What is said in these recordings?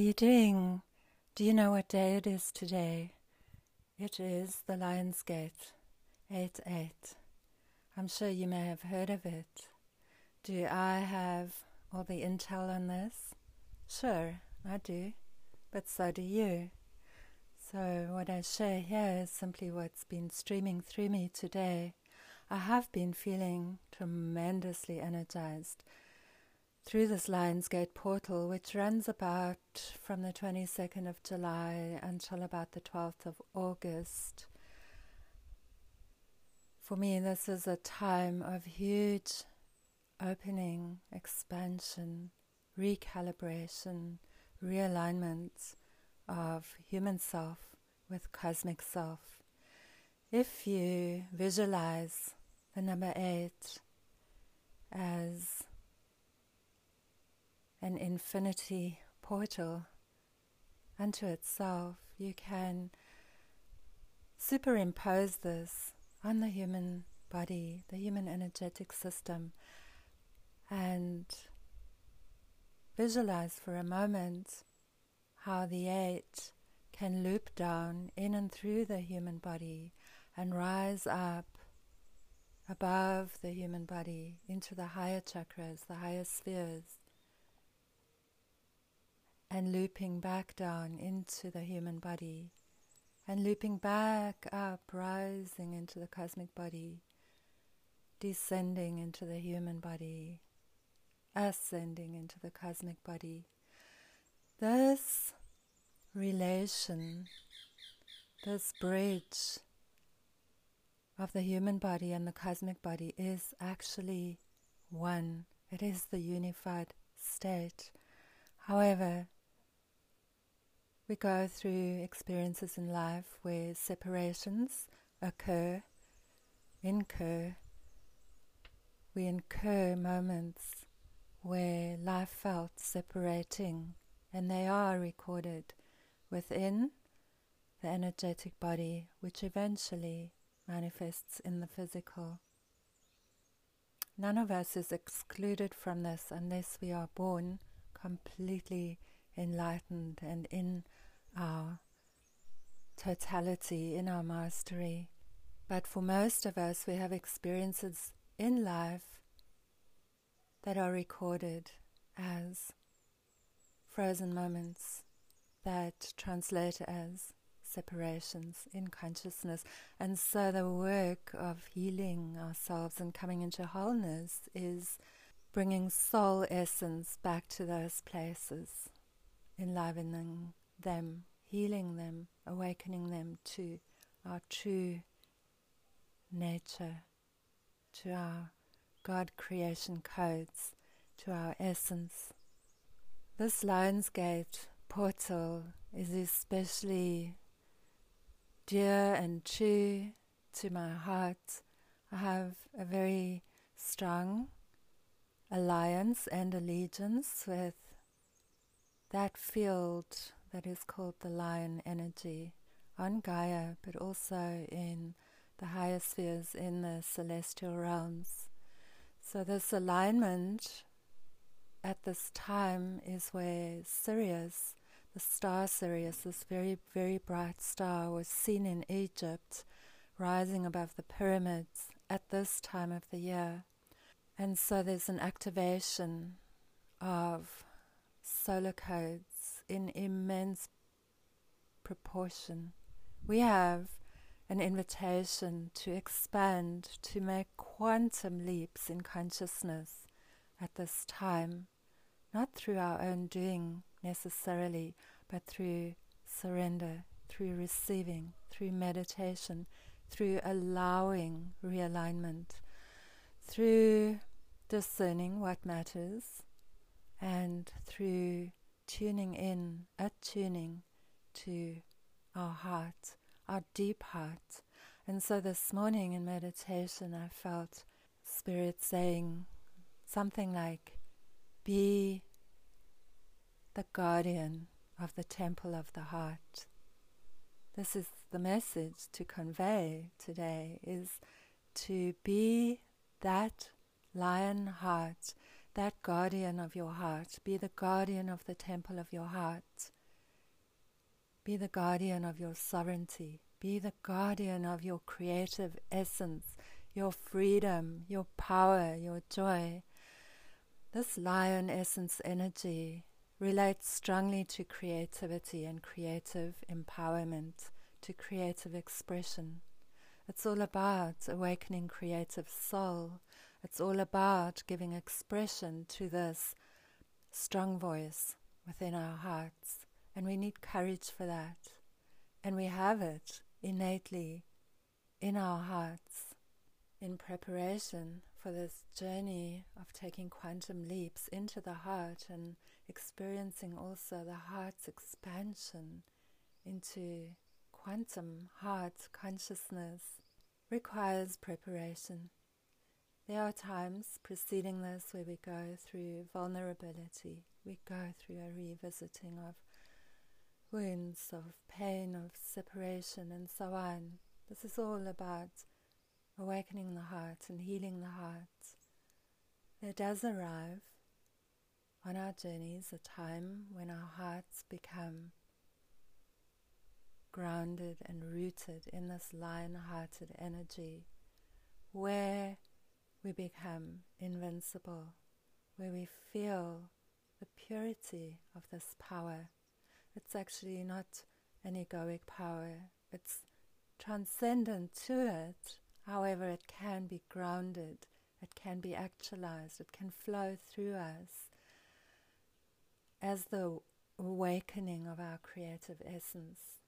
you doing? Do you know what day it is today? It is the Lion's Gate, 8 8. I'm sure you may have heard of it. Do I have all the intel on this? Sure, I do, but so do you. So, what I share here is simply what's been streaming through me today. I have been feeling tremendously energized through this Lionsgate portal, which runs about from the 22nd of July until about the 12th of August. For me, this is a time of huge opening, expansion, recalibration, realignment of human self with cosmic self. If you visualize the number eight as an infinity portal unto itself, you can superimpose this on the human body, the human energetic system, and visualize for a moment how the eight can loop down in and through the human body and rise up above the human body into the higher chakras, the higher spheres, and looping back down into the human body, and looping back up, rising into the cosmic body, descending into the human body, ascending into the cosmic body. This relation, this bridge of the human body and the cosmic body is actually one. It is the unified state. However, we go through experiences in life where separations occur, incur. We incur moments where life felt separating, and they are recorded within the energetic body, which eventually manifests in the physical. None of us is excluded from this unless we are born completely enlightened and in our totality, in our mastery. But for most of us, we have experiences in life that are recorded as frozen moments that translate as separations in consciousness. And so the work of healing ourselves and coming into wholeness is bringing soul essence back to those places, enlivening them, healing them, awakening them to our true nature, to our God creation codes, to our essence. This Lionsgate portal is especially dear and true to my heart. I have a very strong alliance and allegiance with that field that is called the lion energy on Gaia, but also in the higher spheres in the celestial realms. So, this alignment at this time is where Sirius, the star Sirius, this very, very bright star, was seen in Egypt rising above the pyramids at this time of the year. And so there's an activation of solar codes in immense proportion. We have an invitation to expand, to make quantum leaps in consciousness at this time, not through our own doing necessarily, but through surrender, through receiving, through meditation, through allowing realignment, through discerning what matters, and through tuning in, attuning to our heart, our deep heart. And so this morning in meditation, I felt Spirit saying something like, Be the guardian of the temple of the heart. This is the message to convey today is to be that lion heart that guardian of your heart. Be the guardian of the temple of your heart. Be the guardian of your sovereignty. Be the guardian of your creative essence, your freedom, your power, your joy. This lion essence energy relates strongly to creativity and creative empowerment, to creative expression. It's all about awakening creative soul. It's all about giving expression to this strong voice within our hearts. And we need courage for that. And we have it innately in our hearts. In preparation for this journey of taking quantum leaps into the heart and experiencing also the heart's expansion into quantum heart consciousness requires preparation. There are times preceding this where we go through vulnerability, we go through a revisiting of wounds, of pain, of separation, and so on. This is all about awakening the heart and healing the heart. There does arrive on our journeys a time when our hearts become grounded and rooted in this lion hearted energy where we become invincible, where we feel the purity of this power. It's actually not an egoic power, it's transcendent to it. However, it can be grounded, it can be actualized, it can flow through us as the awakening of our creative essence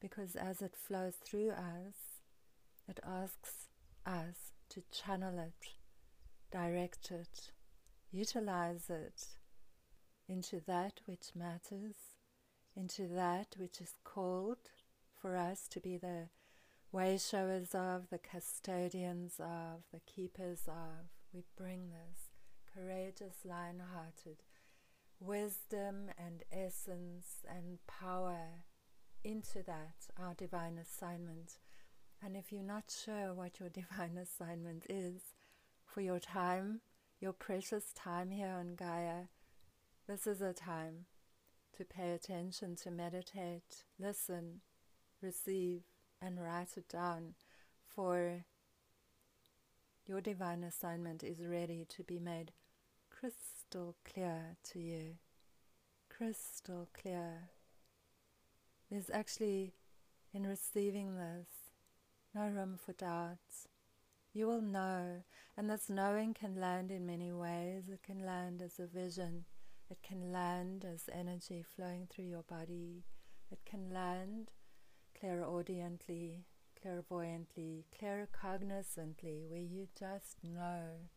because as it flows through us, it asks us to channel it, direct it, utilize it into that which matters, into that which is called for us to be the way showers of, the custodians of, the keepers of. We bring this courageous, lion hearted wisdom and essence and power into that, our divine assignment. And if you're not sure what your divine assignment is for your time, your precious time here on Gaia, this is a time to pay attention, to meditate, listen, receive, and write it down. For your divine assignment is ready to be made crystal clear to you. Crystal clear there's actually, in receiving this, no room for doubts. You will know, and this knowing can land in many ways. It can land as a vision, it can land as energy flowing through your body, it can land clairaudiently, clairvoyantly, claircognizantly, where you just know.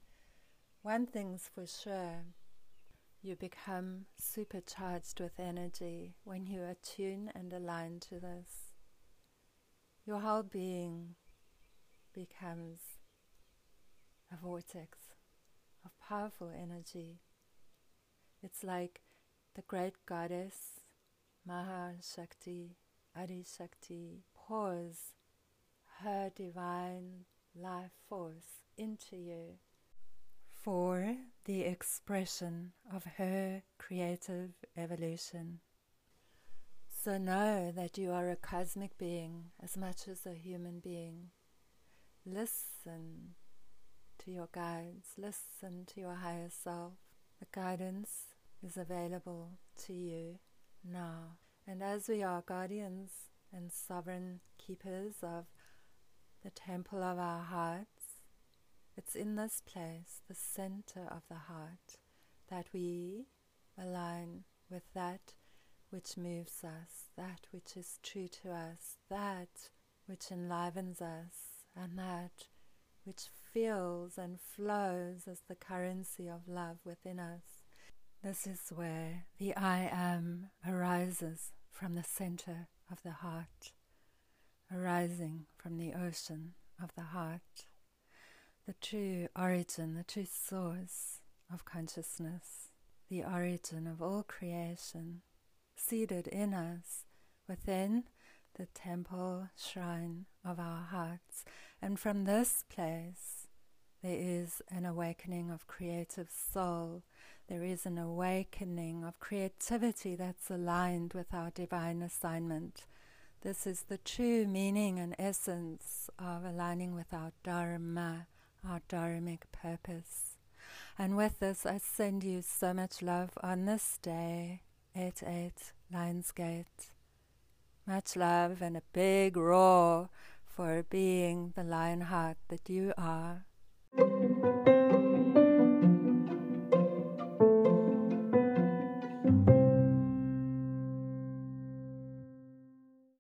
One thing's for sure you become supercharged with energy when you attune and align to this. Your whole being becomes a vortex of powerful energy. It's like the great goddess Maha Shakti, Adi Shakti pours her divine life force into you for the expression of her creative evolution. So know that you are a cosmic being as much as a human being. Listen to your guides, listen to your higher self. The guidance is available to you now. And as we are guardians and sovereign keepers of the temple of our hearts, it's in this place, the center of the heart, that we align with that which moves us, that which is true to us, that which enlivens us, and that which feels and flows as the currency of love within us. This is where the I am arises from the center of the heart, arising from the ocean of the heart the true origin, the true source of consciousness, the origin of all creation, seated in us within the temple shrine of our hearts. And from this place, there is an awakening of creative soul. There is an awakening of creativity that's aligned with our divine assignment. This is the true meaning and essence of aligning with our Dharma, our Dharmic purpose. And with this, I send you so much love on this day, 8 8 Lionsgate. Much love and a big roar for being the lion heart that you are.